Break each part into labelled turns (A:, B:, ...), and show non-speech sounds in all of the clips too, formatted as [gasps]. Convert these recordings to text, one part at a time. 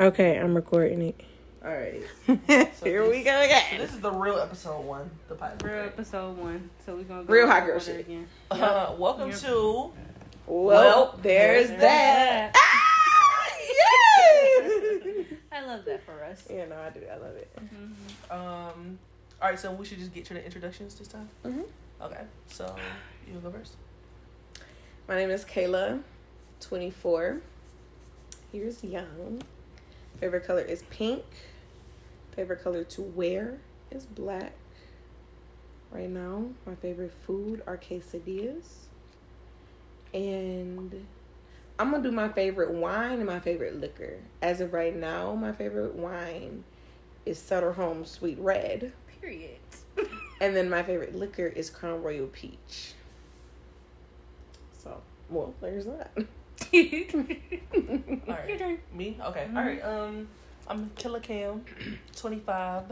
A: Okay, I'm recording it.
B: All right. [laughs]
A: Here we go
B: So
A: again.
B: this is the real episode one, the pilot.
C: Real episode one. So we're gonna go
A: Real hot
C: in
A: girl shit.
C: again. [laughs]
B: Uh, welcome
C: Yep.
B: to
A: Well,
B: Well,
A: there's
B: there's
A: that.
C: that.
A: Ah, [laughs] yay!
C: I love that for us.
A: yeah, no, I do. I love it.
C: Mhm.
B: um. All right, so we should just get to the introductions this time.
A: Mhm.
B: Okay, so you go first.
A: My name is Kayla, 24. Years young. Favorite color is pink. Favorite color to wear is black. Right now, my favorite food are quesadillas. And I'm gonna do my favorite wine and my favorite liquor. As of right now, my favorite wine is Sutter Home Sweet Red.
C: Period. [laughs]
A: And then my favorite liquor is Crown Royal Peach. So, well, there's that. [laughs]
B: All
C: Your turn.
B: me. Okay.
C: Mhm.
B: All right. Um, I'm Killer Cam, [clears throat] 25,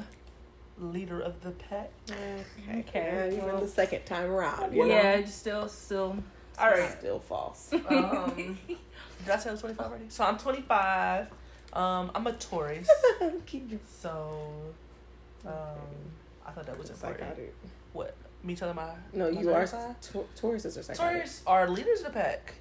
B: leader of the pack.
A: Okay.
C: Okay,
A: Even
C: well-
A: the second time around. You
C: Yeah,
A: Know?
C: it's still, still.
B: All right.
A: Still false. [laughs]
B: Um, did I say I'm 25 already? So I'm 25. Um, I'm a Taurus. [laughs] So, um, I thought that was important.
A: psychotic.
B: What? Me telling my
A: No,
B: my
A: you are.
B: zodiac sign?
A: Tau- Tauruses are psychotic.
B: Taurus are leaders of the pack.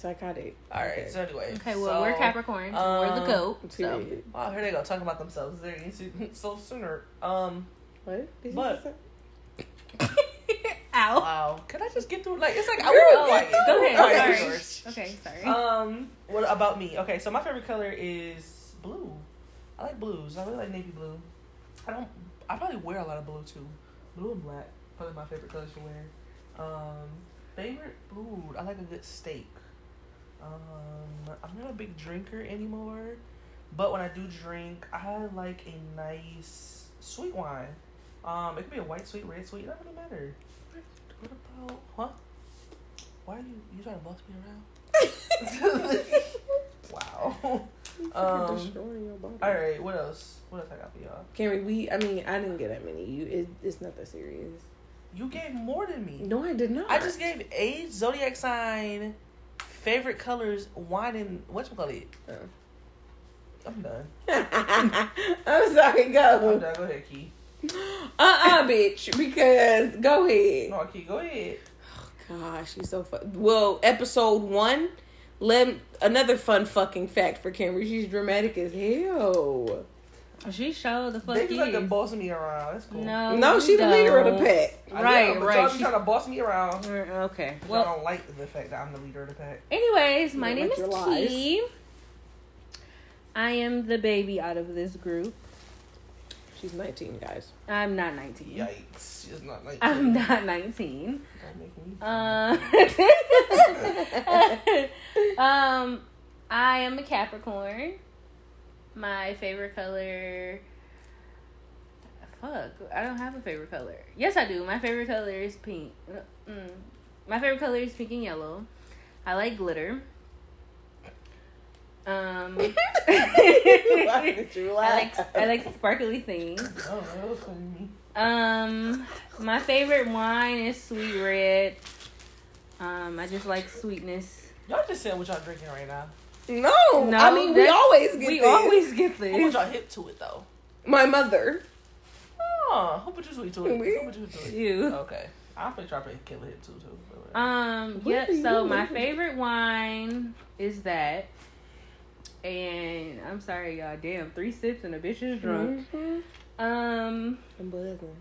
A: Psychotic.
B: All right.
A: Okay.
B: So anyway.
C: Okay, well,
B: so,
C: we're Capricorn. so we're the
B: um,
C: goat. So.
A: Period.
B: Oh, here they go talking about themselves. They're [laughs] so sooner. Um.
A: What? Did you
B: But-
A: say? [laughs]
C: Ow.
B: Wow. Can I just get through? Like it's like I
A: Girl,
B: was
C: Oh,
B: quiet.
C: go ahead.
B: Okay,
C: sorry.
B: yours.
C: Okay, sorry.
B: Um. What about me? Okay. So my favorite color is blue. I like blues. I really like navy blue. I don't. I probably wear a lot of blue too. Blue and black. Probably my favorite colors to wear. Um. Favorite food. I like a good steak. Um. I'm not a big drinker anymore, but when I do drink, I like a nice sweet wine. Um. It could be a white sweet, red sweet. It doesn't really matter. What about? Huh? Why are you you trying to boss me around? [laughs] [laughs] wow. Um,
A: Destroying your body.
B: All right. What else? What else I got for y'all?
A: Camry, we. I mean, I didn't get that many. You. It, it's not that serious.
B: You gave more than me.
A: No, I did not.
B: I just gave age, zodiac sign, favorite colors, wine, and what you call it.
A: Oh.
B: I'm done. [laughs]
A: I'm sorry.
B: I'm
A: Go.
B: done. Go ahead, Key.
A: Uh uh bitch. Because go ahead.
B: No, Key. Go ahead.
A: Oh gosh, she's so fun. Well, episode one, let another fun fucking fact for Camry. She's dramatic as hell.
C: She showed the fuck
B: They just like to
C: is.
B: boss me around. That's cool.
C: No,
A: no,
C: you
A: she's the leader of the pack.
B: I
C: Right,
B: know, but
C: right.
B: Y'all be
C: She-
B: trying to boss me around.
C: Okay.
B: Well, I don't like the fact that I'm the leader of the pack.
C: anyways, my name
A: like
C: is
A: your lies.
C: Key. I am the baby out of this group.
A: She's 19, guys.
C: I'm not 19.
B: Yikes! She's not like.
C: I'm not 19.
B: Don't make me-
C: Uh, [laughs] [laughs] um, I am a Capricorn. My favorite color. Fuck, I don't have a favorite color. Yes, I do. My favorite color is pink. Mm. My favorite color is pink and yellow. I like glitter. Um, [laughs] I like? I like sparkly things. [laughs]
B: Oh, that was funny.
C: Um, my favorite wine is sweet red. Um, I just like sweetness.
B: Y'all just saying what y'all drinking right now.
A: No,
C: No,
A: I mean we always get
C: we
A: this.
C: always get this.
B: Who put
C: this.
B: y'all hip to it though?
A: My mother.
B: Oh, who put you sweet to it?
A: Me?
B: Who put you to it?
C: You.
B: Okay, I'm pretty sure I put Killer hip too too.
C: Um,
A: What
C: yep.
A: are
C: So my favorite wine is that. And I'm sorry, y'all. Damn, three sips and a bitch is drunk.
A: Mhm.
C: Um,
A: I'm buzzing.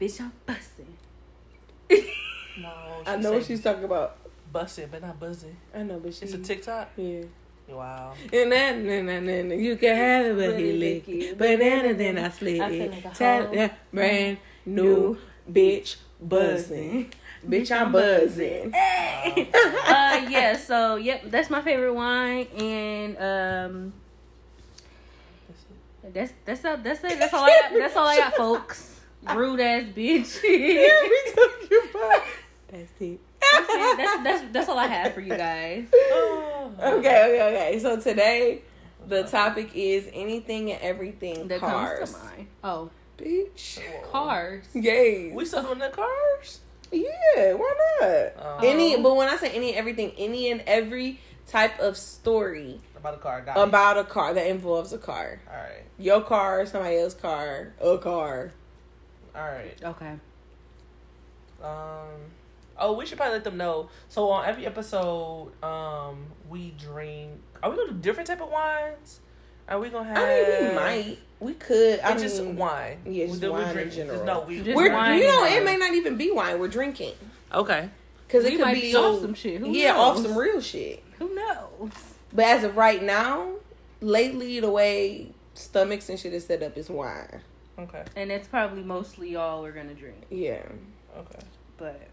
C: bitch, I'm busting.
B: no,
A: I
B: she
A: know what she's talking about.
B: Busting, but not buzzing.
A: I know, but she.
B: It's a TikTok.
A: Yeah.
B: Wow.
A: And then, and then, and then you can have it, but he lick it. Banana, then I split
C: I feel
A: it.
C: like
A: Tell that brand new bitch buzzing. [laughs] Bitch, I'm buzzing. [laughs]
C: uh, yeah. So, yep, that's my favorite wine, and um, that's that's all, that's it. That's all I got. That's all I got, folks. [laughs] Rude ass bitch.
A: Yeah, we talking about. That's it.
C: That's, that's that's that's all I have for you guys. [laughs]
B: Oh.
A: Okay, okay, okay. So today, the topic is anything and everything
C: That
A: cars.
C: comes to mind. Oh,
A: Bitch.
C: cars.
A: Yay.
B: We still doing the cars?
A: Yeah, why not?
B: Oh.
A: Any, but when I say any, and everything, any and every type of story
B: About a car. Got it.
A: about a car that involves a car.
B: All right.
A: Your car, somebody else's car, a car.
B: All right.
C: Okay.
B: Um. Oh, we should probably let them know. So on every episode, um, we drink. Are we gonna do different type of wines? Are we gonna have?
A: I mean, we might. We could. I
B: It's just
A: mean,
B: wine.
A: yeah, just
B: Then we
A: wine in
B: drink-
A: general.
B: No, we.
C: Just
A: We're,
C: wine
A: you know,
C: and
A: it may not even be wine. We're drinking
B: okay.
A: because it could be,
C: be off some shit. Who
A: yeah, off
C: knows?
A: some real shit.
C: Who knows?
A: But as of right now, lately the way stomachs and shit is set up is wine.
B: Okay.
C: And it's probably mostly all we're gonna drink.
A: Yeah,
B: Okay.
C: But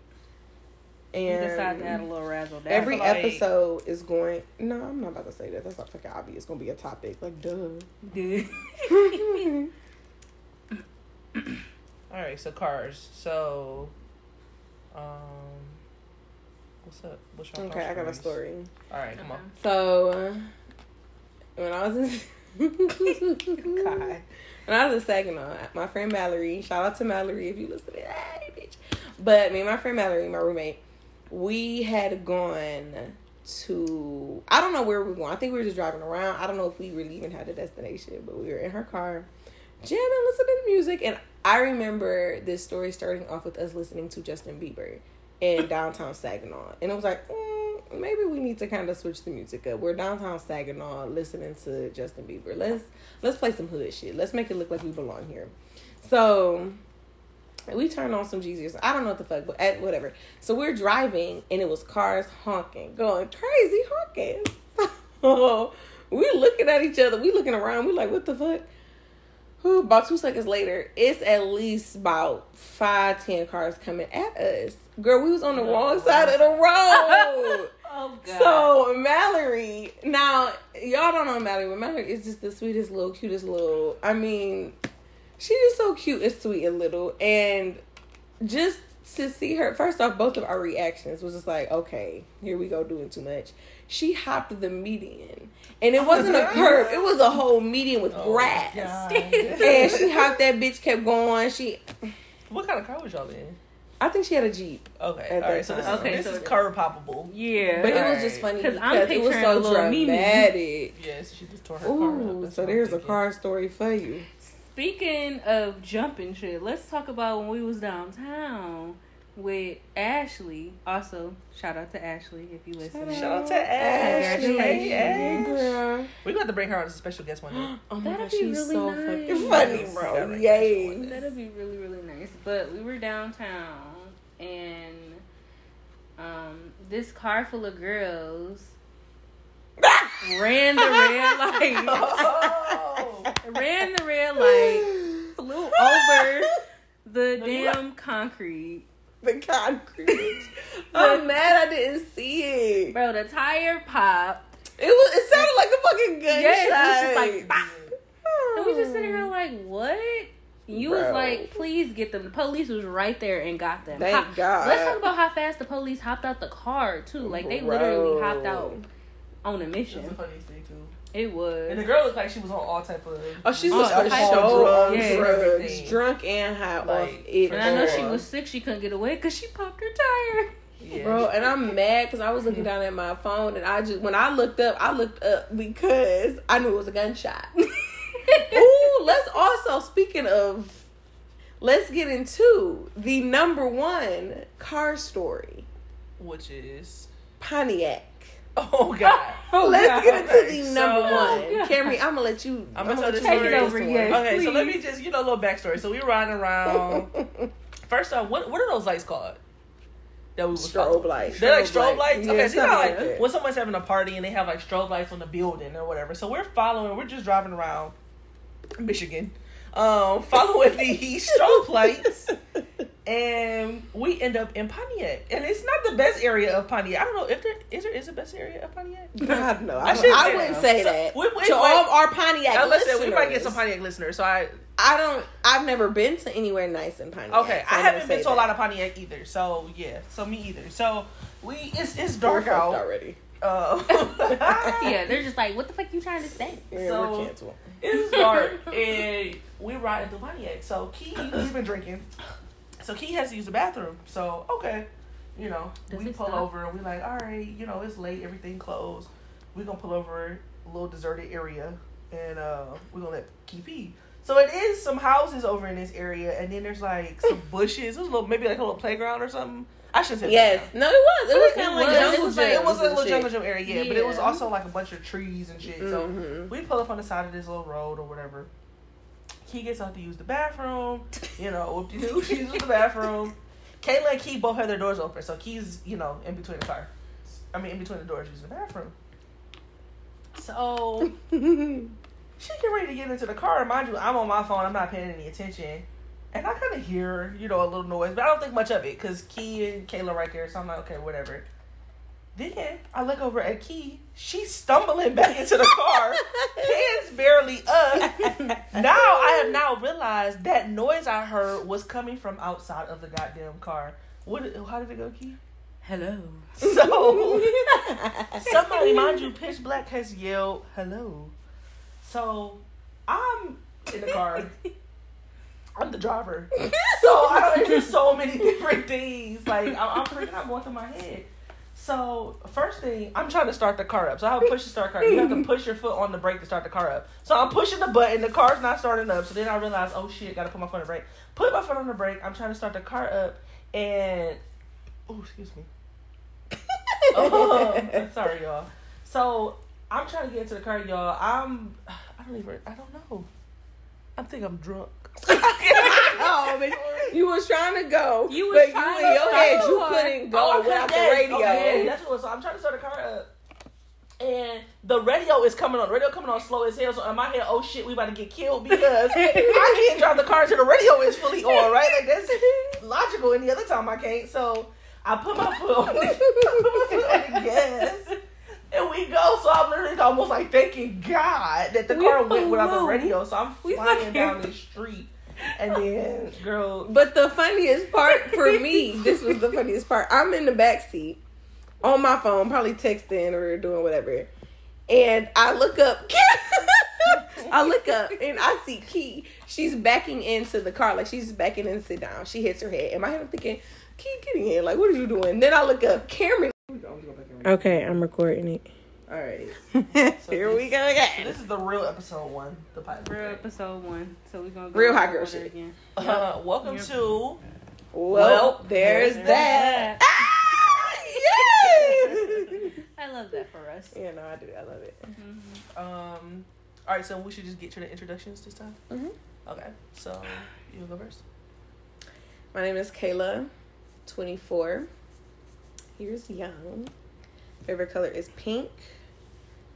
C: we decided to add a little razzle dazzle.
A: every
B: feel like-
A: episode is going. No, I'm not about to say that. That's not fucking obvious. It's gonna be a topic. Like, duh. [laughs]
B: All right. So cars. So, um, what's up? What's your
A: okay, I got a story.
B: All right. Come on.
A: So uh, when I was in [laughs]
B: God.
A: when I was in Saginaw, my friend Mallory, shout out to Mallory if you listen to this, hey bitch. But me and my friend Mallory, my roommate, we had gone to I don't know where we were going. I think we were just driving around. I don't know if we really even had a destination, but we were in her car, jamming, listening to music, and I remember this story starting off with us listening to Justin Bieber in [laughs] downtown Saginaw, and it was like. Mm, maybe we need to kind of switch the music up. We're downtown Saginaw listening to Justin Bieber. Let's let's play some hood shit. Let's make it look like we belong here. So we turned on some Jesus. I don't know what the fuck, but at, whatever. So we're driving and it was cars honking, going crazy honking. So [laughs] we looking at each other. We looking around. We like, what the fuck? Whew, about two seconds later, it's at least about five, ten cars coming at us. Girl, we was on the wrong side of the road. [laughs]
C: Oh god.
A: So Mallory, now y'all don't know Mallory, but Mallory is just the sweetest little, cutest little. I mean, she's just so cute and sweet and little, and just to see her. First off, both of our reactions was just like, okay, here we go doing too much. She hopped the median, and it wasn't a curb; it was a whole median with [laughs]
B: Oh,
A: grass. [laughs] And she hopped that bitch, kept going. She,
B: What kind of car was y'all in?
A: I think she had a jeep.
B: Okay.
A: At
B: All
A: that
B: right. So this is
C: Okay,
B: this
C: so
B: is
C: it-
B: curb poppable.
C: yeah.
A: But it was
B: Alright.
A: just funny because
C: I'm
A: it was
C: picturing
A: so
C: a little Mimi.
A: dramatic.
B: Yes, she just tore her car up.
A: So there's a car story for you.
C: Speaking of jumping shit, let's talk about when we was downtown with Ashley. Also, shout out to Ashley if you listen.
B: Shout out to Ash.
C: Congratulations.
B: Hey, Ash.
A: girl.
B: We're gonna have to bring her on as a special guest one day. [gasps]
A: Oh my
C: That'd
A: gosh,
C: be
A: she's
C: really
A: so
C: nice.
A: funny,
B: Yes,
A: bro.
B: gotta
A: Yay.
C: That'd be really really nice. But we were downtown and um this car full of girls ran the red light.
B: Oh.
C: ran the red light, flew over the
B: No,
C: damn concrete.
A: the concrete. [laughs] I'm mad I didn't see it.
C: Bro, the tire popped.
A: It was. It sounded like a fucking gunshot.
C: Yes, it was just like. And we just sitting here oh. like, what? You was like, please get them. The police was right there and got them.
A: Thank
C: Hop-
A: God.
C: Let's talk about how fast the police hopped out the car too. Like they literally hopped out on a
B: That's the
C: mission.
B: funniest thing too.
C: It was.
B: And the girl looked like she was on all type of.
A: Oh, she
C: Oh,
A: was for
C: type
A: sure
C: of
A: on
C: drugs,
A: drugs, drunk and high off
B: Like,
A: it.
C: and I know she was sick. She couldn't get away because she popped her tire.
B: Yeah.
A: Bro, and I'm mad because I was looking down at my phone and I just when I looked up, I looked up because I knew it was a gunshot. [laughs] Ooh, let's also speaking of let's get into the number one car story.
B: Which is.
A: Pontiac.
B: Oh God. [laughs]
C: Oh,
A: let's
C: God.
A: get into
B: Okay,
A: the number
C: Oh,
A: one.
C: God.
A: Camry, I'm gonna let you
B: I'm gonna tell this
C: Take
B: story.
C: it over, yes.
B: Okay, so let me just you know a little backstory. So we were riding around. [laughs] First off, what what are those lights called? That we was
A: Strobe
B: following?
A: lights.
B: They're like
A: Strobe
B: strobe
A: lights.
B: lights.
A: Yeah,
B: okay, so you know like
A: like that.
B: when someone's having a party and they have like strobe lights on the building or whatever. So we're following. We're just driving around Michigan, um, following [laughs] these strobe lights, and we end up in Pontiac. And it's not the best area of Pontiac. I don't know if there is there is the best area of Pontiac. [laughs]
A: God no,
B: I
A: I,
B: should
A: I wouldn't
B: that.
A: say
B: So,
A: that.
B: we- we
A: to
B: might-
A: all of our Pontiac
B: Now,
A: listeners,
B: listen, we might get some Pontiac listeners, so I
A: I don't. I've never been to anywhere nice in Pontiac.
B: Okay,
A: so
B: I
A: I'm
B: haven't
A: gonna
B: been to a lot of Pontiac either, so yeah, so me either. So we it's it's
A: We're
B: dark
A: fucked
B: out.
A: already.
B: Uh, [laughs] [laughs]
C: Yeah, they're just like, what the fuck you trying to say?
A: Yeah,
B: So-
A: we're canceled.
B: it's dark and we riding through Pontiac. So Key he's been drinking, so Key has to use the bathroom. So okay, you know
C: Does
B: we pull
C: stop?
B: over and we like, all right, you know it's late, everything closed. we're gonna pull over a little deserted area, and uh, we're gonna let Key pee. So it is some houses over in this area, and then there's like [laughs] some bushes. It was a little, maybe like a little playground or something. I shouldn't say
A: Yes.
B: playground.
A: No, it was. It was
B: It
A: kind of
B: was,
A: like
B: it
A: jungle
B: was,
A: gym.
B: it was a little jungle gym area, yeah, but it was also like a bunch of trees and shit. So
A: Mhm.
B: we pull up on the side of this little road or whatever. Key gets out to use the bathroom. You know, whoop de doo, she uses the bathroom. Kayla and Key both have their doors open, so Key's, you know, in between the car. I mean, in between the doors, using the bathroom. So [laughs] she get ready to get into the car. Mind you, I'm on my phone. I'm not paying any attention. And I kind of hear, you know, a little noise, but I don't think much of it because Key and Kayla right there. So I'm like, okay, whatever. Then I look over at Key. She's stumbling back into the car, [laughs] hands barely up. Now I have now realized that noise I heard was coming from outside of the goddamn car. What? How did it go, Key?
C: Hello.
B: So [laughs] somebody, mind you, pitch black has yelled hello. So I'm in the car. I'm the driver. [laughs] So I don't. Just so many different things. Like I'm, I'm freaking out going through my head. So first thing, I'm trying to start the car up. So I have a push to start car. You have to push your foot on the brake to start the car up. So I'm pushing the button. The car's not starting up. So then I realize, oh shit, gotta put my foot on the brake. Put my foot on the brake. I'm trying to start the car up, and oh, excuse me. [laughs] oh, sorry, y'all. So I'm trying to get into the car, y'all. I'm. I don't even. I don't know. I think I'm drunk. [laughs]
A: oh, man. You was trying to go.
C: You was
A: but
C: trying
A: you in
C: to
A: your head,
C: start
A: you
C: the
A: couldn't go
B: Oh,
A: without the radio.
B: okay, that's what it was. So I'm trying to start the car up. And the radio is coming on. The radio coming on slow as hell. So in my head, oh shit, we about to get killed because [laughs] I can't drive the car until the radio is fully on, right? Like that's [laughs] logical. Any other time I can't. So I put my foot on the, I put my foot on the gas. And we go. So I'm literally almost like thanking God that the
C: We
B: car went without the radio. So I'm
C: We
B: flying down the street. And then, [laughs] girl,
A: But the funniest part for me, [laughs] this was the funniest part. I'm in the back seat on my phone, probably texting or doing whatever. And I look up [laughs] I look up and I see Key. She's backing into the car, like she's backing in to sit down. She hits her head. In my head, I'm thinking, Key, get in. Like, what are you doing? Then I look up, Cameron. Okay, I'm recording it.
B: all right. [laughs]
A: Here we go
B: So
A: again.
B: this is the real episode one, the pilot.
C: Real episode one. So we're gonna go
A: Real
C: in
A: hot girl shit.
C: again.
B: Uh, welcome
C: Yep.
B: to
A: Well,
B: Well,
A: there's
B: there's
A: that. Ah, yes! [laughs]
C: I love that for us.
A: yeah, no, I do. I love it.
C: Mhm.
B: um. All right, so we should just get to the introductions this time.
A: Mhm.
B: Okay, so you go first.
A: My name is Kayla, 24. Years young. Favorite color is pink.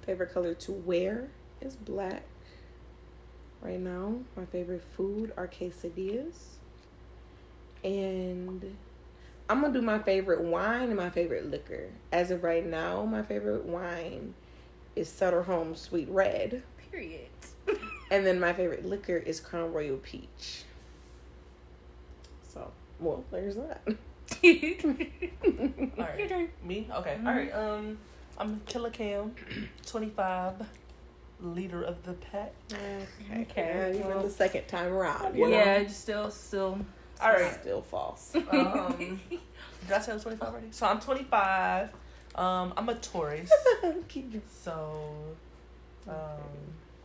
A: Favorite color to wear is black. Right now, my favorite food are quesadillas. And I'm gonna do my favorite wine and my favorite liquor. As of right now, my favorite wine is Sutter Home Sweet Red.
C: Period. [laughs]
A: And then my favorite liquor is Crown Royal Peach. So, well, there's that. [laughs]
B: All
C: Your turn.
B: me. Okay.
C: Mhm.
B: All right. Um, I'm Killer Cam, [clears throat] 25, leader of the pack.
A: Okay.
C: Okay,
A: Even
C: well-
A: the second time around. You
C: Yeah,
A: Know?
C: it's still, still.
B: All right.
A: Still false.
B: Um, [laughs] did I say I'm 25 already? So I'm 25. Um, I'm a Taurus. [laughs]
A: Keep
B: So, um,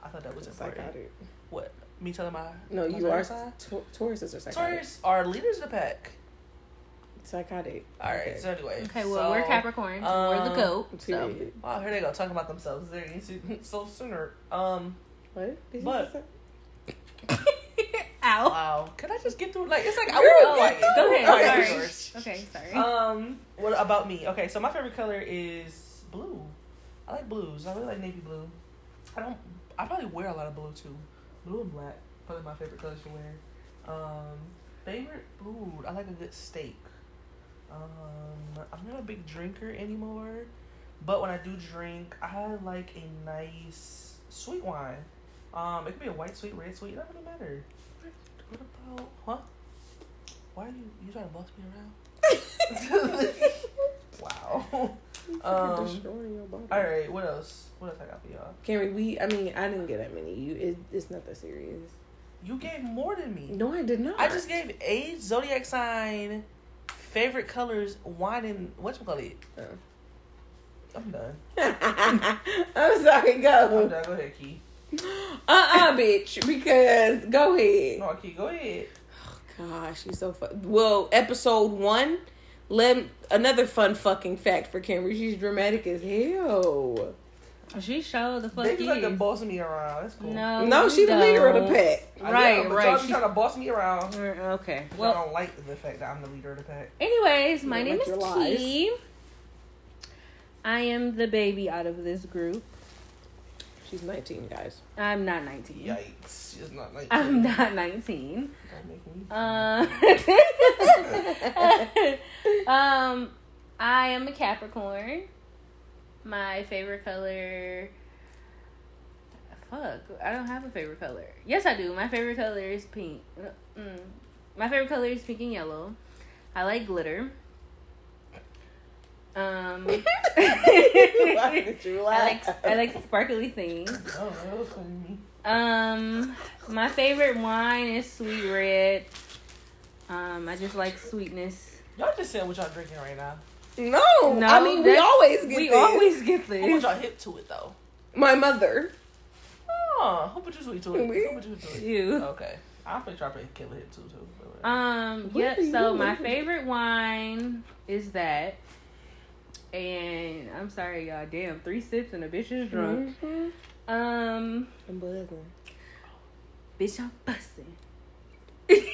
B: I thought that was important.
A: psychotic.
B: What? Me telling my
A: No, you are.
B: zodiac sign?
A: Tau- Tauruses are psychotic.
B: Taurus are leaders of the pack.
A: Psychotic.
B: All right.
A: Okay.
B: So anyway.
C: Okay, well,
B: so,
C: we're Capricorn. so we're the
B: um,
C: goat. So.
B: Wow, here they go talking about themselves. They're [laughs] so sooner. Um.
A: What? Did you
B: But-
A: just say? [laughs]
C: Ow.
B: Wow. Can I just get through? Like it's like I
A: Girl,
B: would like
A: get
B: it.
C: Go ahead.
B: All right,
C: sorry. Okay, sorry.
B: Um. What about me? Okay. So my favorite color is blue. I like blues. I really like navy blue. I don't. I probably wear a lot of blue too. Blue and black. Probably my favorite colors to wear. Um. Favorite food. I like a good steak. Um. I'm not a big drinker anymore, but when I do drink, I like a nice sweet wine. Um. It could be a white sweet, red sweet. It doesn't really matter. What about? Huh? Why are you you trying to boss me around? [laughs] [laughs] wow. Um,
A: Destroying your body.
B: All right. What else? What else I got for y'all?
A: Camry, we. I mean, I didn't get that many. You. It, it's not that serious.
B: You gave more than me.
A: No, I did not.
B: I just gave age, zodiac sign, favorite colors, wine, and what you call it?
A: Oh.
B: Uh, I'm done. [laughs]
A: I'm sorry, Go.
B: I'm
A: go.
B: done. Go ahead, Key.
A: Uh-uh, bitch. Because go ahead.
B: No, Key, go ahead.
A: Oh Gosh, she's so fun. Well, episode one, let another fun fucking fact for Kimberly. She's dramatic as hell.
C: She showed the fuck
B: They just like to
C: is.
B: boss me around. That's cool.
C: No,
A: No,
C: you
A: she the leader of the
C: don't.
A: pack.
B: I
C: Right,
B: know, but
C: right.
B: Y'all
C: She-
B: trying to boss me around.
C: Okay.
B: Well,
C: Well,
B: I don't like the fact that I'm the leader of the pack.
C: anyways, my name
A: like
C: is
A: your lies.
C: Key. I am the baby out of this group.
A: She's 19, guys.
C: I'm not 19.
B: Yikes. She's not like
C: I'm not 19.
B: Don't make me.
C: Uh, [laughs] [laughs] um, I am a Capricorn. My favorite color. Fuck, I don't have a favorite color. Yes, I do. My favorite color is pink. Mm. My favorite color is pink and yellow. I like glitter. Um, [laughs]
A: Why did you
C: I like I like sparkly things. [laughs]
B: Oh, that was funny.
C: Um, my favorite wine is sweet red. Um, I just like sweetness.
B: Y'all just saying what y'all drinking right now.
A: No,
C: No,
A: I mean we always get
C: we
A: this.
C: always get this.
B: Who put
C: this.
B: y'all hip to it though?
A: My mother.
B: Oh, who put you sweet to it?
A: Me?
B: Who put you to it?
C: You.
B: Okay. I'm pretty sure I put Killer hip too too.
C: Um,
A: What
C: yep.
A: are you
C: So my favorite wine is that. And I'm sorry, y'all. Damn, three sips and a bitch is drunk.
A: Mhm.
C: Um,
A: I'm buzzing.
C: bitch, I'm busting. [laughs]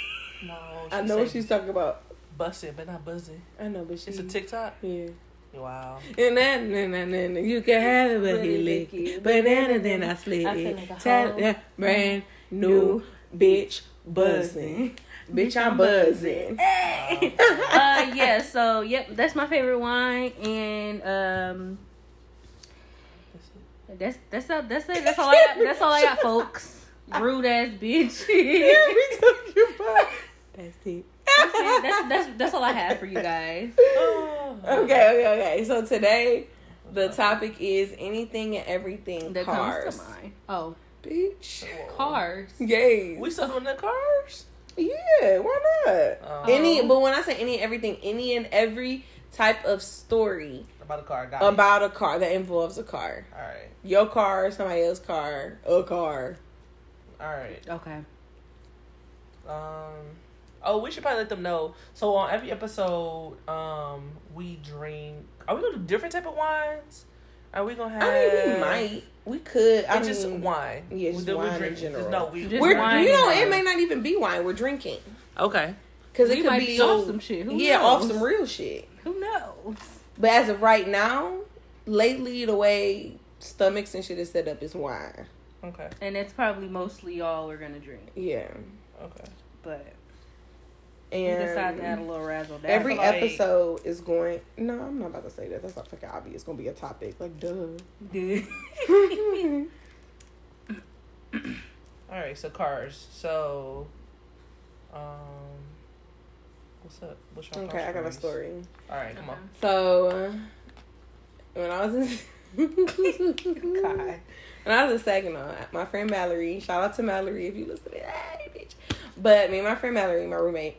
B: no,
A: I know what she's talking about.
B: Busting, but not buzzing.
A: I know, but she.
B: It's a TikTok.
A: Yeah.
B: Wow.
A: And then, then, then, then, you can have it, but
C: But
A: he lick it. Banana, then I split
C: I feel
A: it.
C: like a
A: Tell
C: hoe.
A: yeah, brand new bitch buzzing. Bitch, I'm buzzing. Hey. [laughs]
C: uh, yeah. So, yep, that's my favorite wine, and um, that's that's all, that's it. That's all I got. That's all I got, folks. [laughs] Rude ass bitch.
A: Yeah, we talking about. [laughs] That's it.
C: That's, that's that's that's all I have for you guys.
B: Oh.
A: Okay, okay, okay. So today, the topic is anything and everything
C: That
A: cars.
C: comes to mind. Oh,
A: Bitch.
C: cars.
A: Gays.
B: We still doing the cars?
A: Yeah, why not?
B: Oh.
A: Any, but when I say any and everything, any and every type of story
B: About a car. Got it.
A: about a car that involves a car.
B: All right.
A: Your car, somebody else's car, a car.
B: All right.
C: Okay.
B: Um. Oh, we should probably let them know. So on every episode, um, we drink. Are we gonna do different type of wines? Are we gonna have?
A: I mean, we might, we could. I
B: It's just wine.
A: yeah, just
B: then we
A: wine in
B: drink-
A: general.
B: No, we.
C: Just
A: we're,
C: wine
A: you know,
C: and
A: it may not even be wine. We're drinking
B: Okay.
A: because it
C: We
A: could
C: might
A: be,
C: be off some shit. Who
A: yeah, off
C: knows?
A: some real shit.
C: Who knows?
A: But as of right now, lately the way stomachs and shit is set up is wine.
B: Okay.
C: And it's probably mostly all we're gonna drink,
A: Yeah,
B: Okay.
C: but we decided to add a
A: and
C: little razzle dazzle.
A: every
B: like-
A: episode is going. No, I'm not about to say that. That's not fucking obvious. It's gonna be a topic. Like, duh. Duh. [laughs]
B: All right. So cars. So, um, what's up? What's your car
A: okay, I got a story.
B: All right. Come on.
A: So uh, when I was in [laughs]
B: God. [laughs]
A: when I was in Saginaw, my friend Mallory, shout out to Mallory if you listen to this, hey bitch. But me and my friend Mallory, my roommate,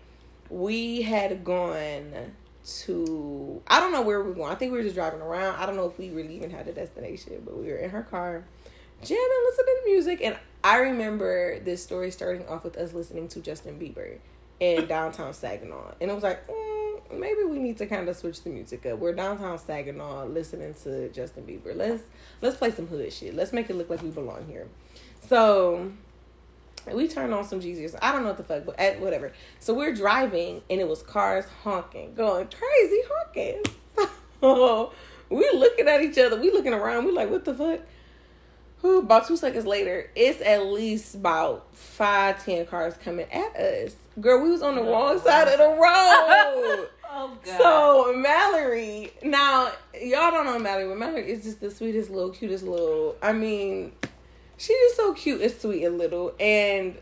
A: we had gone to I don't know where we were going. I think we were just driving around. I don't know if we really even had a destination, but we were in her car, jamming, listening to music, and I remember this story starting off with us listening to Justin Bieber in [laughs] downtown Saginaw, and it was like. Mm, Maybe we need to kind of switch the music up. We're downtown Saginaw listening to Justin Bieber. Let's let's play some hood shit. Let's make it look like we belong here. So we turned on some Jesus. I don't know what the fuck, but at, whatever. So we're driving and it was cars honking, going crazy honking. So [laughs] we looking at each other. We looking around. We like, what the fuck? Whew, about two seconds later, it's at least about five, ten cars coming at us. Girl, we was on the wrong side of the road. [laughs]
C: Oh god.
A: So Mallory, now y'all don't know Mallory, but Mallory is just the sweetest little, cutest little. I mean, she's just so cute and sweet and little, and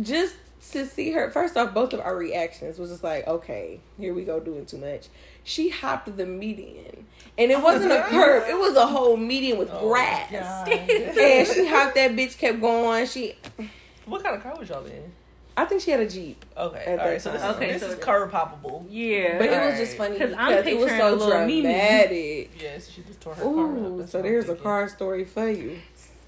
A: just to see her. First off, both of our reactions was just like, okay, here we go doing too much. She hopped the median, and it wasn't a [laughs] curve; it was a whole median with
B: Oh,
A: grass. [laughs] And she hopped that bitch, kept going. She,
B: What kind of car was y'all in?
A: I think she had a Jeep.
B: Okay,
A: At
B: all
A: that
B: right. So this,
A: time.
B: is,
C: Okay,
B: this
C: so
B: is
C: it-
B: curb poppable.
C: Yeah.
A: But it was
B: Alright.
A: just funny because it was so
C: a little Mimi.
A: dramatic.
B: Yes, she just tore her car up.
A: So there's a car story for you.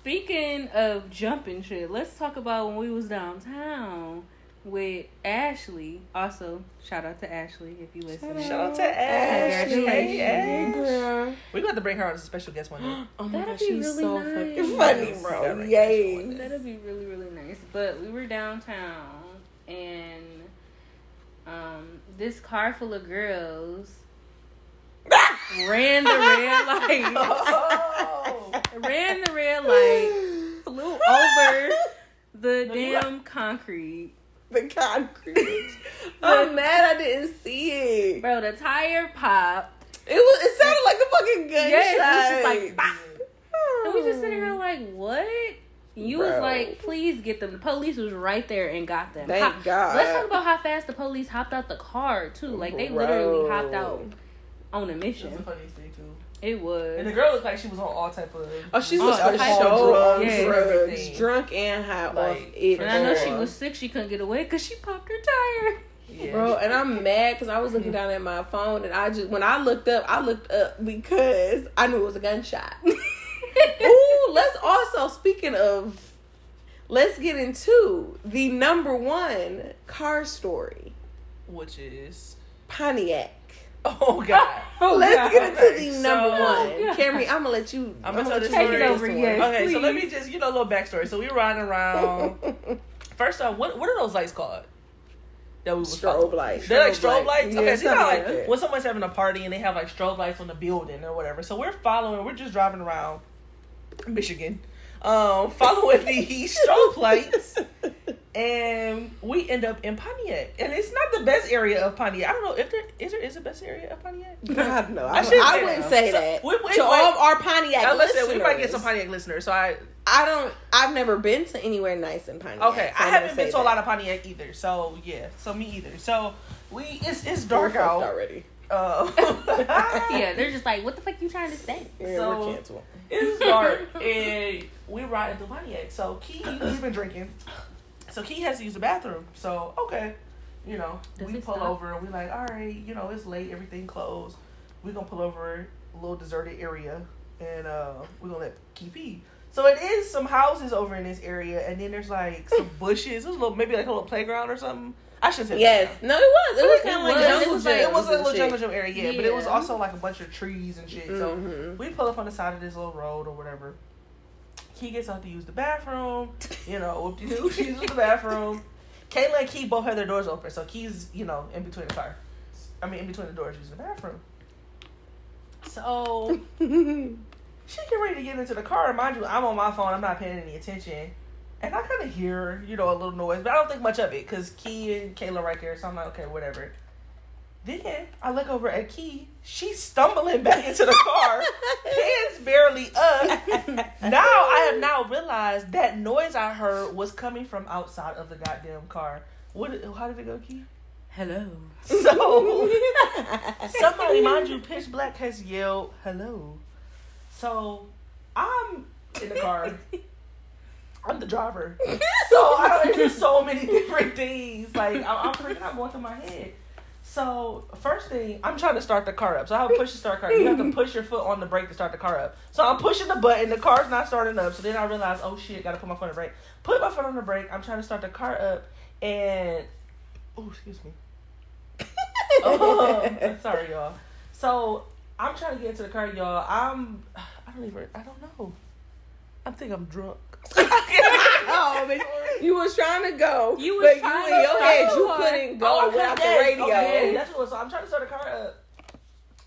C: Speaking of jumping shit, let's talk about when we was downtown with Ashley. Also, shout out to Ashley if you listen.
B: Shout out to Ashley.
C: Congratulations.
B: Hey, Ash. We're going to bring her on as a special guest one day. [gasps]
A: Oh my
C: That'd
A: gosh,
C: be
A: she's
C: really
A: so
C: nice.
A: fucking funny, bro.
B: that'd
A: Yay.
C: That'd be really, really nice. But we were downtown and um this car full of girls ran the red [laughs] light.
B: Oh.
C: ran the red light, flew over the damn concrete.
A: the concrete. [laughs] Oh. I'm mad I didn't see it.
C: Bro, the tire popped.
A: It was. It sounded like a fucking gunshot.
C: Yes, it was just like.
A: Oh.
C: And we just sitting here like, what? You was like, please get them. The police was right there and got them.
A: Thank
C: Hop-
A: God.
C: Let's talk about how fast the police hopped out the car too. Like they literally hopped out on a
B: It was
C: mission.
B: the funniest thing, too.
C: It was.
B: And the girl looked like she was on all type of.
A: Oh, she was for
C: type
A: sure drugs,
C: drugs,
A: drugs, drunk and high off
B: Like,
A: it.
C: and I know she was sick. She couldn't get away because she popped her tire.
B: Yeah.
A: Bro, and I'm mad because I was looking mm-hmm. down at my phone and I just when I looked up, I looked up because I knew it was a gunshot. [laughs] Ooh, let's also speaking of let's get into the number one car story.
B: Which is.
A: Pontiac.
B: Oh, God. [laughs]
A: Oh, let's
C: God.
A: get into the number
B: so-
A: one.
C: God.
A: Camry, I'm gonna let you
B: I'm gonna tell
A: let
B: this
A: you
C: Take
B: story.
C: it over, yes.
B: Okay, so let me just, you know, a little backstory. So we were riding around. [laughs] First off, what, what are those lights called? That we
A: Strobe lights.
B: They're like
A: Strobe
B: strobe
A: light.
B: lights.
A: Yeah,
B: okay, so you know, like when someone's having a party and they have like strobe lights on the building or whatever. So we're following. We're just driving around Michigan, um, following [laughs] these strobe lights, and we end up in Pontiac. And it's not the best area of Pontiac. I don't know if there is there is a best area of Pontiac. [laughs]
A: God no,
B: I
A: I,
B: shouldn't
A: I
B: say
A: wouldn't say
B: So,
A: that.
B: we- we
A: to
B: might-
A: all our Pontiac
B: Now,
A: listeners,
B: listen, we might get some Pontiac listeners. So I
A: I don't. I've never been to anywhere nice in Pontiac.
B: Okay,
A: so
B: I haven't
A: gonna
B: been to a lot of Pontiac either, so yeah, so me either. So we it's it's dark
A: fucked
B: out.
A: already.
B: Uh, [laughs]
C: yeah, they're just like, what the fuck you trying to say?
A: Yeah,
B: So-
A: we're canceled.
B: it's dark and we riding through Pontiac. So Key [laughs] he's been drinking, so Key has to use the bathroom. So okay, you know
C: Does
B: we pull
C: stop?
B: over and we like all right, you know it's late, everything closed. We gonna pull over a little deserted area and uh we gonna let Key pee. So it is some houses over in this area, and then there's like some [laughs] bushes. It was a little maybe like a little playground or something. I shouldn't say
A: Yes,
B: playground.
A: no, it was. It was kind of like jungle
C: It was like-
B: It was a little jungle gym area, yeah, but it was also like a bunch of trees and shit. So
A: Mhm.
B: we pull up on the side of this little road or whatever. Key gets out to use the bathroom. You know, whoop de doo, she uses the bathroom. Kayla and Key both have their doors open, so Key's you know in between the car. I mean, in between the doors, using the bathroom. So [laughs] she get ready to get into the car. Mind you, I'm on my phone. I'm not paying any attention. And I kind of hear, you know, a little noise, but I don't think much of it because Key and Kayla right there. So I'm like, okay, whatever. Then I look over at Key. She's stumbling back into the car, [laughs] pants barely up. Now I have now realized that noise I heard was coming from outside of the goddamn car. What? How did it go, Key?
C: Hello.
B: So [laughs] somebody, mind you, pitch black has yelled hello. So I'm in the car. I'm the driver. [laughs] So I don't. Just so many different things. Like I'm, I'm freaking out going through my head. So first thing, I'm trying to start the car up. So I have to push the start car. You have to push your foot on the brake to start the car up. So I'm pushing the button. The car's not starting up. So then I realize, oh shit, gotta put my foot on the brake. Put my foot on the brake. I'm trying to start the car up, and oh, excuse me. [laughs] oh, sorry, y'all. So I'm trying to get into the car, y'all. I'm. I don't even. I don't know. I think I'm drunk. [laughs]
A: oh, man. You was trying to go.
C: You was
A: but
C: trying
A: you in
C: to
A: your head, you
C: car.
A: couldn't go
B: Oh, I
A: without the
B: couldn't-
A: radio.
B: Oh, okay, that's what it was. So I'm trying to start the car up.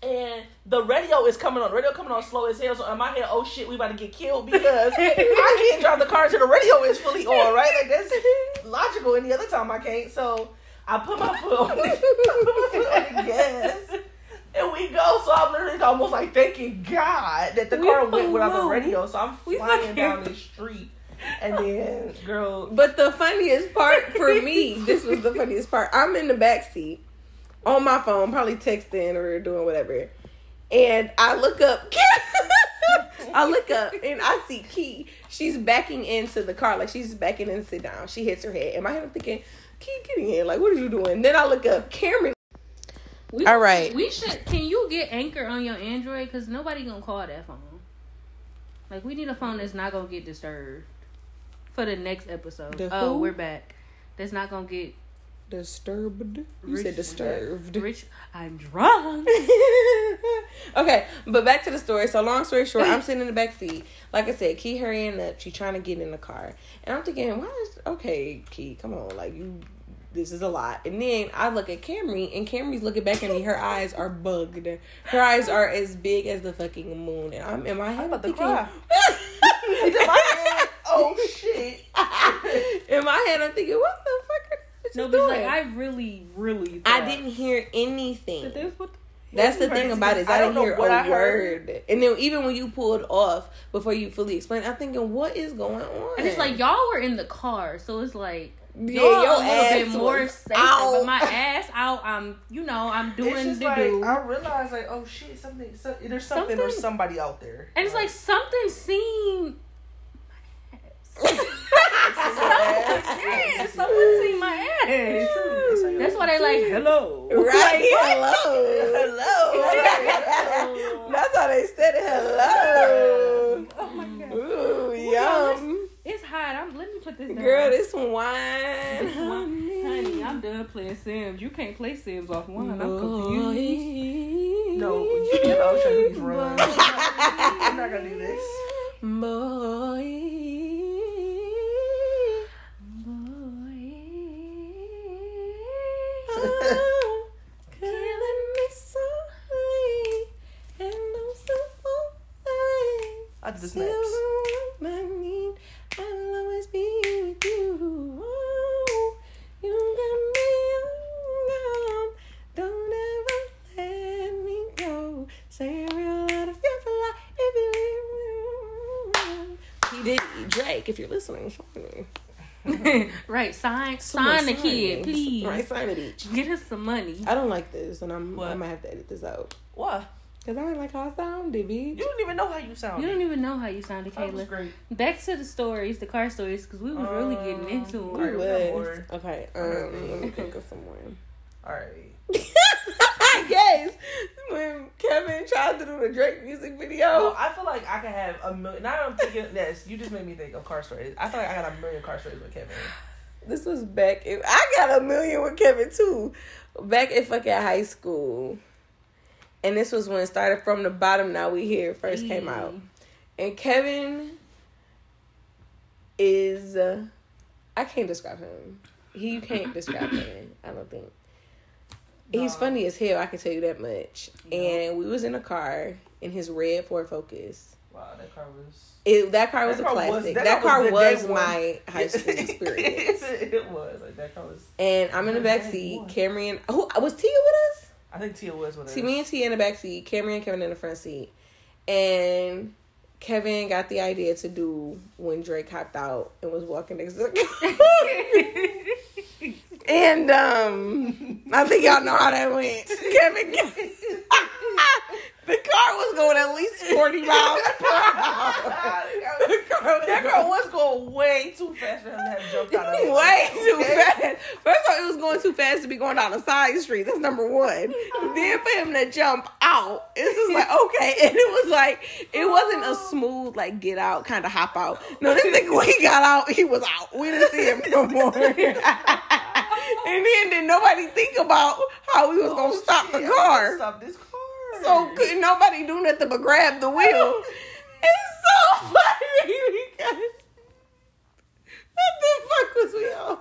B: And the radio is coming on. The radio coming on slow as hell. So in my head, oh shit, we about to get killed because [laughs] I can't drive the car until the radio is fully on, right? Like that's [laughs] logical. Any other time I can't. So I put my foot on, I put my foot on the gas, and we go. So I'm literally almost like thanking God that the
C: We
B: car went without the radio. So I'm
C: We
B: flying down the street, and then girl, [laughs]
A: But the funniest part for me, this was the funniest part. I'm in the back seat on my phone, probably texting or doing whatever. And I look up [laughs] I look up and I see Key. She's backing into the car, like she's backing in to sit down. She hits her head. Head, I'm thinking, Key, getting in. Like, what are you doing? Then I look up Cameron.
C: We,
A: All right.
C: We should. Can you get Anchor on your Android? Because nobody gonna call that phone. Like we need a phone that's not gonna get disturbed for the next episode.
A: The
C: oh,
A: who?
C: we're back. That's not gonna get
A: Disturbed. You
C: Rich-
A: said disturbed.
C: rich. I'm drunk. [laughs]
A: okay, but back to the story. So long story short, I'm sitting in the back seat. Like I said, Key hurrying up. She trying to get in the car, and I'm thinking, why is okay, Key? Come on, like you. This is a lot. And then I look at Camry, and Camry's looking back at me. Her eyes are bugged. Her eyes are as big as the fucking moon. And I'm in [laughs] my head
B: I'm about to
A: thinking,
B: cry. In my head, oh shit. [laughs]
A: in my head, I'm thinking, what the fuck are these
C: no, but
A: doing?
C: like I really, really.
A: I didn't hear anything.
C: that this what
A: That's the thing about it. Is
B: I
A: I,
B: don't
A: didn't hear
B: what
A: a
B: I heard.
A: word. And then even when you pulled off before you fully explained, I'm thinking, what is going on?
C: And it's like y'all were in the car, so it's like
A: yeah,
C: y'all
A: your
C: a little
A: ass
C: bit more
A: was
C: safer.
A: out.
C: But my ass out. I'm, you know, I'm doing the
B: like
C: do.
B: I realize like oh shit something so, there's something, or somebody out there
C: And it's like something seen. Yeah, [laughs] [laughs] someone seen my ass. That's why they like hello.
A: right, [laughs] hello,
B: hello
A: That's how they said it. Hello.
C: Oh my god.
A: Ooh, yum,
C: It's hot. I'm. Let me put this down.
A: girl. This wine,
C: This one-
A: honey.
C: honey, I'm done playing Sims. You can't play Sims off one. I'm confused.
B: no you know I'm trying to these runs I'm not gonna do this
A: Boy. Oh, killing me softly, and I'm so lonely.
B: I did the
A: Still
B: snaps
A: I need, I'll always be with you. Oh, you got me on, don't ever let me go. Say a real lot of your life if you leave me. He did Drake, if you're listening, me. [laughs]
C: right, sign,
A: Someone
C: sign the kid, please.
A: Right, sign it each.
C: Get us some money.
A: I don't like this, and I'm
B: What?
A: I might have to edit this out
B: why
A: because I don't like how I sounded, bitch.
B: you don't even know how you sound
C: You don't even know how you sounded,
B: that was
C: Kayla.
B: great
C: Back to the stories, the car stories, because we was really getting into
B: Um,
A: We
B: Alright,
C: it.
B: we
A: was. Okay, um, let me think of [laughs] someone.
B: all right [laughs]
A: yes, when Kevin tried to do the Drake music video.
B: Well, I feel like I could have a million. Now I'm thinking this. You just made me think of car stories. I feel like I got a million car stories with Kevin.
A: This was back. In, I got a million with Kevin too. Back in fucking high school, and this was when it started from the bottom. Now we here first came out, and Kevin is. Uh, I can't describe him. He you can't [coughs] describe him. I don't think. He's funny as hell. I can tell you that much.
B: Yeah.
A: And we was in a car in his red Ford Focus.
B: Wow, that car was.
A: It, that car was
B: That
A: a
B: car was- that
A: that,
B: car
A: car
B: was
A: was,
B: day one.
A: my high school [laughs] experience.
B: it was like that car was.
A: And I'm in the back seat.
B: one.
A: Cameron, who was Tia with us?
B: I think Tia was with us.
A: See, me and Tia in the back seat. Cameron and Kevin in the front seat. And Kevin got the idea to do when Drake hopped out and was walking next to the [laughs] And um, I think y'all know how that went. Kevin, [laughs] the car was going at least forty miles per hour. [laughs] The car was
B: that
A: going-
B: girl was going way too fast for him to have jumped out of.
A: Way too fast. First of all, it was going too fast to be going down a side street. That's number one. then for him to jump out, it's just like okay. [laughs] And it was like it wasn't a smooth like get out kind of hop out. No, this nigga when he got out, he was out. We didn't see him no more. [laughs] and then did nobody think about how we was gonna
B: Oh,
A: stop the
B: shit, I
A: car?
B: Stop this car.
A: So couldn't nobody do nothing but grab the wheel. [laughs] It's so funny because what the fuck was we on?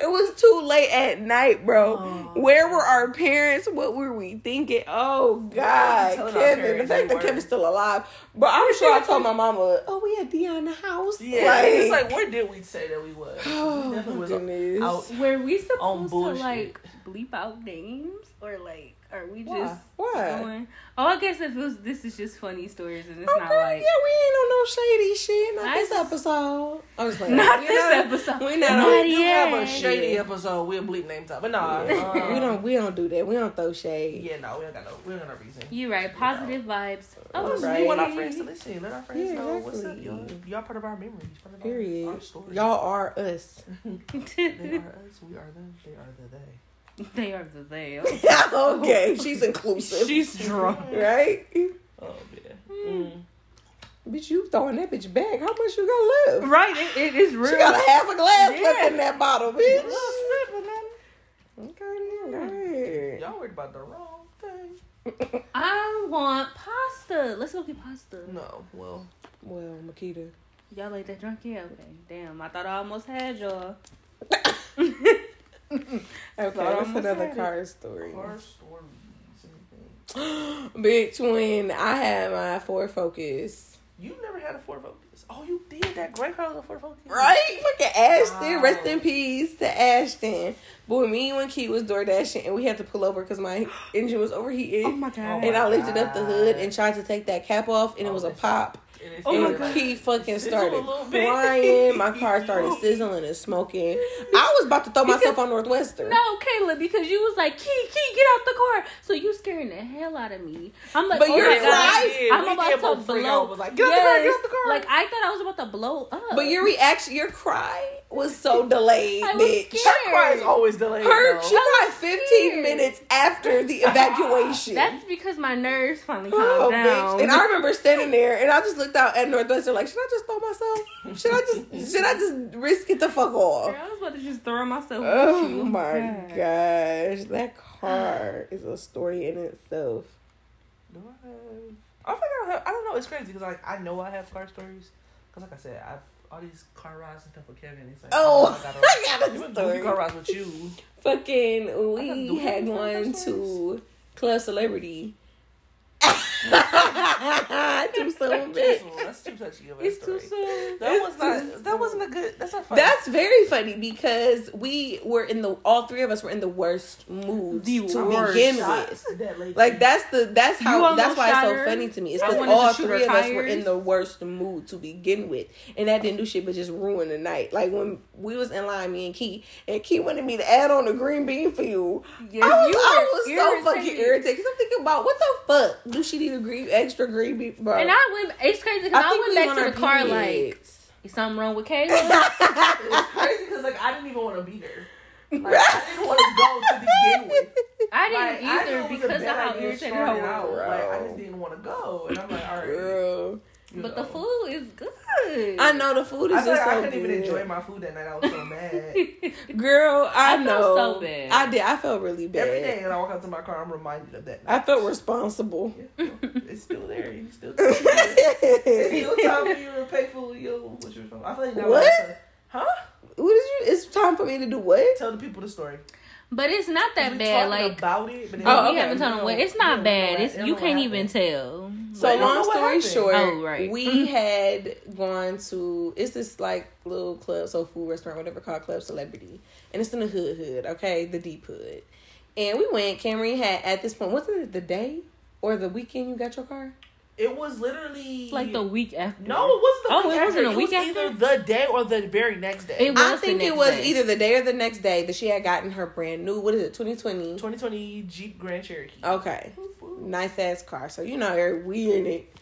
A: it was too late at night, bro.
B: Oh.
A: Where were our parents? What were we thinking? Oh God, Kevin. The fact that
B: were.
A: Kevin's still alive, but I'm sure I told my mama, "Oh, we had Dion the house."
B: Yeah,
A: like,
B: it's like where did we say that we was?
A: oh
B: we [sighs] definitely
A: my
B: was
A: goodness.
B: out.
C: Were we supposed to like bleep out names or like Are we just
A: Why?
C: going? Oh, I guess if it was, this is just funny stories and it's
A: Okay,
C: not like
A: yeah, we ain't on no shady shit. Not
C: I
A: this
C: just-
A: episode. I was playing.
C: not
B: We
C: this
B: not-
C: episode.
A: we not
C: Not
A: on-
B: We do have a shady
A: Yeah.
B: episode. We'll bleep names out, but nah.
A: Yeah.
B: um,
A: we [laughs] don't. We don't do that. We don't throw shade.
B: Yeah, no, we don't got no. We don't got no reason.
C: You right? Positive vibes. Oh,
A: right.
B: We want our friends to listen. Let our friends
A: Yeah,
B: know what's up. Y'all, y'all part of our memories. Part of our,
A: Period.
B: Our story.
A: Y'all are us. [laughs]
B: They are us. We are them. They are the they. [laughs]
C: they are the they. [laughs]
A: okay, she's inclusive.
C: She's drunk.
A: right.
B: Oh yeah. Mm.
A: Bitch, you throwing that bitch back. How much you got left?
C: Right, it, it is real.
A: She got a half a glass
C: Yeah.
A: left in that bottle, bitch.
B: Little sip and then-
A: Okay, then, go ahead.
B: Y'all worried about the wrong thing. [laughs]
C: I want pasta. Let's go get pasta.
B: No. Well.
A: Well, Makita.
C: Y'all like that drunk? Yeah, okay. Damn, I thought I almost had y'all.
A: Okay,
C: Thought I
A: that's another car story.
B: Car stories. Anything. [gasps]
A: Bitch, when I had my Ford Focus.
B: You never had a Ford Focus. Oh, you did. That gray car was a Ford Focus.
A: Right? Fucking Ashton.
B: Wow.
A: Rest in peace to Ashton. Boy, me and Key was door dashing and we had to pull over because my engine was overheating.
C: Oh my god.
B: Oh
A: and I
B: my
A: lifted up the hood and tried to take that cap off and it
B: Oh,
A: was a pop.
B: And it's
C: Oh my
A: and
C: God.
A: he fucking started
B: a
A: crying. My car [laughs] started sizzling and smoking. I was about to throw myself on Northwestern.
C: No, Kayla, because you was like, Key, Key, get out the car. So you scaring the hell out of me. I'm like,
A: But
C: oh
A: you're
C: my God,
A: right.
C: I'm
B: We
C: about to blow.
B: Was like, get out the car, get
C: Yes.
B: out the car.
C: Like I thought I was about to blow up.
A: But your reaction, your cry was so delayed, [laughs]
C: I was
A: bitch.
C: scared.
B: Her cry is always delayed.
A: Her,
B: though.
A: she cried 15
C: scared.
A: minutes after the [laughs] evacuation.
C: That's because my nerves finally oh, calmed
A: Oh,
C: down.
A: bitch. And I [laughs] remember standing there and I just looked out at Northwestern like, should I just throw myself? Should I just should I just risk it the fuck off?
C: Girl, I was about to just throw myself.
A: Oh my
C: God.
A: gosh. That [sighs] car is a story in itself.
B: Do I have? I think I don't have. I don't know. It's crazy because like I know I have car stories. Because like I said, I've all these car rides and stuff with Kevin. He's like,
A: Oh, oh
B: I got, [laughs]
A: I got a story.
B: car rides with you.
A: Fucking we had
B: one
A: to Club Celebrity. Too soon, bitch.
B: Too- That's too touchy of a
C: It's
B: story.
C: too soon.
B: That
A: It's
B: was
A: too
B: not. That wasn't a good. That's not funny.
A: That's very funny because we were in the all three of us were in the worst moods
C: The
A: to
C: worst.
A: begin with.
B: that
A: Like that's the that's how that's
C: almost
A: why it's so funny to me. It's because all three
C: her
A: of us were in the worst mood to begin with, and that didn't do shit but just ruin the night. Like when we was in line, me and Key, and Key wanted me to add on the green bean for you.
C: Yes,
A: I was,
C: you
A: I was so fucking
C: irritated.
A: irritated because I'm thinking about what the fuck do she need a green extra green bean? Bro?
C: And I went. It's crazy because I,
A: think we
C: went
A: was
C: back to the
A: our
C: car like,
A: periods.
C: is something wrong with Kayla? [laughs]
B: It's crazy because like I didn't even want to be there. Like, I didn't want to go to begin with. [laughs]
C: I didn't
B: Like,
C: either
B: it was a
C: because of how
B: idea
C: irritated
B: starting
C: I
B: out.
C: was.
B: Like I just didn't want to go, and I'm like, all right.
A: Girl,
B: you
C: But
B: know.
C: the food is good.
A: I know the food is
B: I feel
A: just
B: like I
A: so
B: couldn't even enjoy my food that night. I was so [laughs] mad.
A: Girl, I,
C: I felt
A: know.
C: so bad.
A: I did. I felt really bad.
B: Every day when I walk out to my car, I'm reminded of that.
A: I felt responsible.
B: Yeah, it's still there. You still. It's still time for you to pay for your what's your phone. I feel like now
A: What?
B: it's a- Huh?
A: What is you? It's time for me to do what?
B: Tell the people the story.
C: But it's not that
B: We
C: bad. Like
B: about it, but
A: Oh, okay.
C: we haven't told them what. It's not bad. It's you can't even tell.
A: So
B: Wait,
A: long story
B: happened?
A: short,
C: Oh, right.
A: we [laughs] had gone to it's this like little club, so food restaurant, whatever called Club Celebrity, and it's in the hood, hood, okay, the deep hood. And we went. Camry had at this point wasn't it the day or the weekend you got your car?
B: It was literally
C: like the week after.
B: No, it wasn't the
C: Oh,
B: week
C: it wasn't
B: after.
C: a week
B: it was
C: after?
B: either the day or the very next day.
C: It was
A: I think it was
C: day.
A: either the day or the next day that she had gotten her brand new. What is it? Twenty twenty.
B: 2020 Jeep Grand Cherokee.
A: Okay. nice ass car. So you know we in it.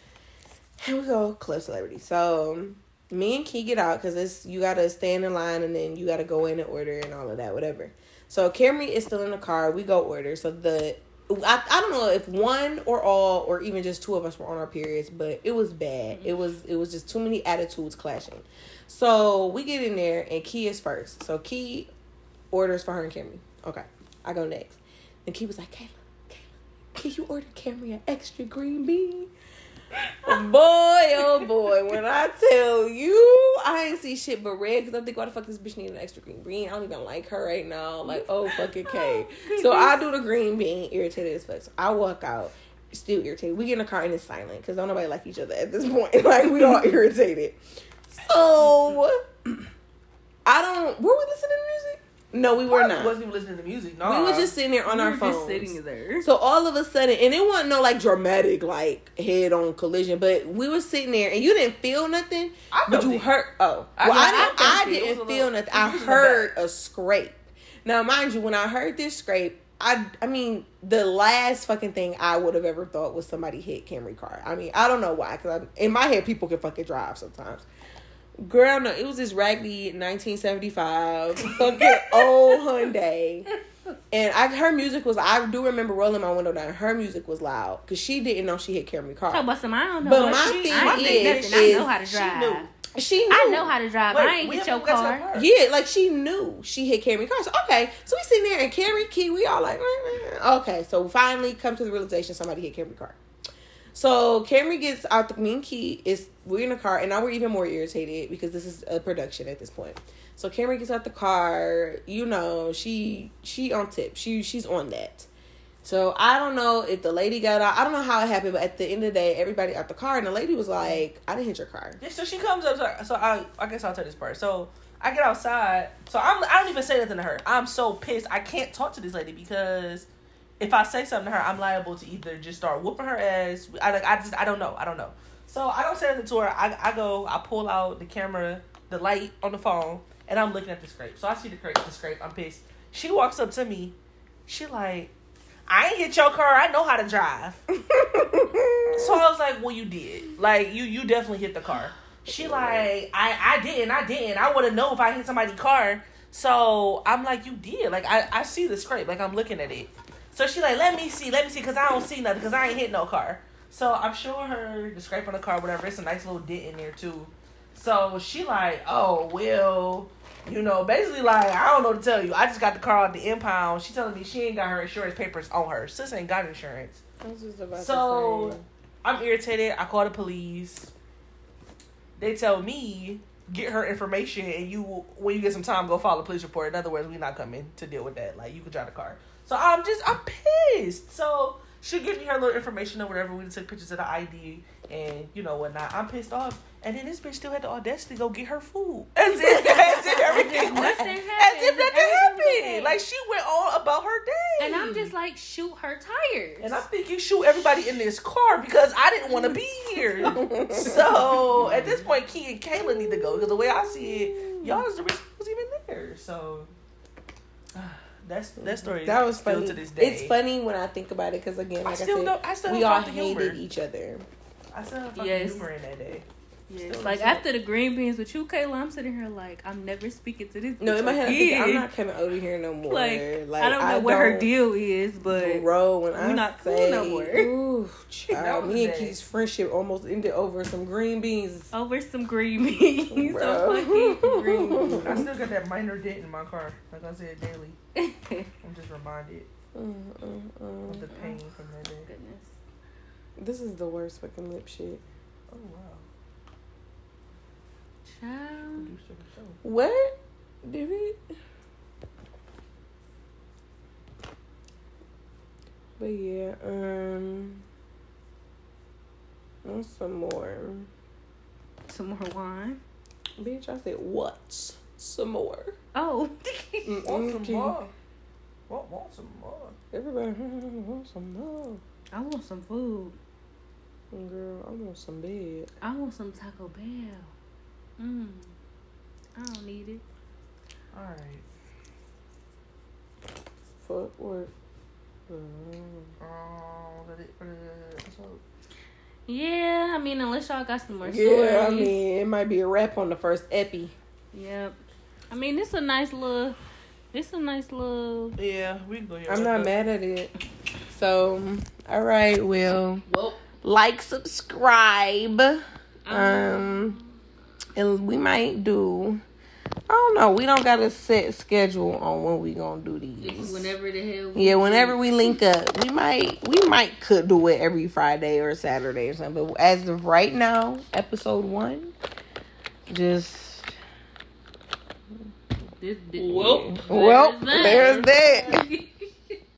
A: And we go club celebrity. So me and Key get out because it's you gotta stand in line and then you gotta go in and order and all of that, whatever. So Camry is still in the car. We go order. So the I, I don't know if one or all or even just two of us were on our periods, but it was bad. Mm-hmm. It was it was just too many attitudes clashing. So we get in there and Key is first. So Key orders for her and Camry. Okay, I go next. And Key was like, Kayla, Kayla, can you order Camry an extra green bean? Oh, boy, oh boy, when I tell you, I ain't see shit but red because I think, why the fuck this bitch need an extra green bean? I don't even like her right now. Like, oh fucking K. So I do the green bean, irritated as fuck. So I walk out, still irritated. We get in the car and it's silent because don't nobody like each other at this point. [laughs] like, we all irritated. So I don't. Were we listening to music? No, we were
B: Probably
A: not.
B: Wasn't even listening to music. No,
A: We were just sitting there on
C: We
A: our phones.
C: just sitting there.
A: So all of a sudden, and it wasn't no like dramatic like head on collision, but we were sitting there and you didn't feel nothing,
B: I
A: but you
B: it.
A: heard. Oh,
B: I
A: well, I,
B: I
A: didn't. I
B: it. It was
A: didn't feel nothing. I
B: was in the
A: heard a scrape. Now, mind you, when I heard this scrape, I I mean the last fucking thing I would have ever thought was somebody hit Camry car. I mean I don't know why because in my head people can fucking drive sometimes. Girl, no, it was this raggedy 1975 fucking old Hyundai. And I her music was I do remember rolling my window down. Her music was loud because she didn't know she hit Camry car.
C: Talk about some. I don't know.
A: But
C: what
A: my
C: she-
A: thing
C: I ain't
A: is-
C: I know
A: is
C: how to
B: she
C: drive.
B: knew.
A: she knew.
C: I know how to drive.
B: Wait,
C: I ain't
B: we
C: hit your
B: haven't got to that
C: car.
A: Yeah, like she knew she hit Camry car. So okay, so we sitting there and Camry key. We all like, "Eh, eh." okay. So finally come to the realization somebody hit Camry car. So Camry gets out the mean key. Is we're in the car, and now we're even more irritated because this is a production at this point. So Camry gets out the car. You know, she she on tip. She she's on that. So I don't know if the lady got out. I don't know how it happened, but at the end of the day, everybody out the car, and the lady was like, "I didn't hit your car."
B: Yeah, so she comes up. So I, I guess I'll tell this part. So I get outside. So I'm, I don't even say nothing to her. I'm so pissed. I can't talk to this lady because if I say something to her, I'm liable to either just start whooping her ass. I like, I just, I don't know. I don't know. So I don't say anything to her. I, I go, I pull out the camera, the light on the phone, and I'm looking at the scrape. So I see the scrape. The scrape. I'm pissed. She walks up to me. She like, I ain't hit your car. I know how to drive. [laughs] So I was like, well, you did. Like, you you definitely hit the car. She like, I I didn't, I didn't. I would have know if I hit somebody's car. So I'm like, you did. Like, I I see the scrape. Like, I'm looking at it. So she like, let me see, let me see, cause I don't see nothing, cause I ain't hit no car. So I'm showing her the scrape on the car, whatever. It's a nice little dent in there too. So she like, oh well, you know, basically like I don't know what to tell you. I just got the car out the impound. She telling me she ain't got her insurance papers on her. Sis ain't got insurance.
A: I was about
B: So- I'm irritated. I call the police. They tell me get her information, and you when you get some time, go file a police report. In other words, we not coming to deal with that. Like you can drive the car. So I'm just I'm pissed. So she gave me her little information or whatever. We took pictures of the ID and you know whatnot. I'm pissed off. And then this bitch still had the audacity to go get her food. As if, as if everything
C: Nothing
B: as if
C: happened.
B: nothing happened. Like she went on about her day.
C: And I'm just like, shoot her tires.
B: And I'm thinking, shoot everybody in this car because I didn't want to be here. so at this point, Key and Kayla need to go because the way I see it, y'all is the reason was even there. So that's that story.
A: That was funny.
B: to this day.
A: It's funny when I think about it because again, like I,
B: still
A: said,
B: know. I still
A: we all hated
B: humor.
A: each other.
B: I still have fucking
C: Yes.
B: humor in that day.
C: Yes, like
B: upset.
C: after the green beans with you, Kayla, I'm sitting here like I'm never speaking to this.
A: No, in my head, I'm, thinking, I'm not coming over here no more.
C: Like,
A: Like,
C: I don't know what her
A: don't-
C: deal is, but
A: Bro, when I
C: we not cool
A: say,
C: no more.
A: Ooh, [laughs] child,
B: was
A: me and
B: bad.
A: Key's friendship almost ended over some green beans.
C: over some green [laughs] beans,
A: Bro.
C: some fucking green [laughs]
B: I still got that minor dent in my car. Like I said daily. I'm just reminded
A: Mm, mm, mm.
B: of the pain from that day.
C: Goodness.
A: This is the worst fucking lip shit.
B: Oh wow,
C: Child.
B: producer of the show.
A: What? Did we? But yeah, um, want some more.
C: Some more wine.
A: Bitch, I said what? Some more.
C: Oh. [laughs]
A: Mm,
B: Want
A: mm,
B: some more? Want, want some more?
A: Everybody [laughs] want some more.
C: I want some food.
A: Girl, I want some bed.
C: I want some Taco Bell. Mm. I don't need it.
B: All right.
A: Fuck work.
B: Um, that it for the episode.
C: Yeah, I mean, unless y'all got some more
A: Yeah,
C: stories.
A: I mean, it might be a wrap on the first epi.
C: Yep. I mean, it's a nice little. It's a nice little.
B: Yeah, we can go here.
A: I'm not mad at it. So, all right, well,
C: Well,
A: like, subscribe. Um, and we might do. I don't know. We don't got a set schedule on when we gonna do these.
C: whenever the hell. we
A: Yeah, whenever we link up, we might we might could do it every Friday or Saturday or something. But as of right now, episode one, just
C: This, this,
A: well, there's that. [laughs]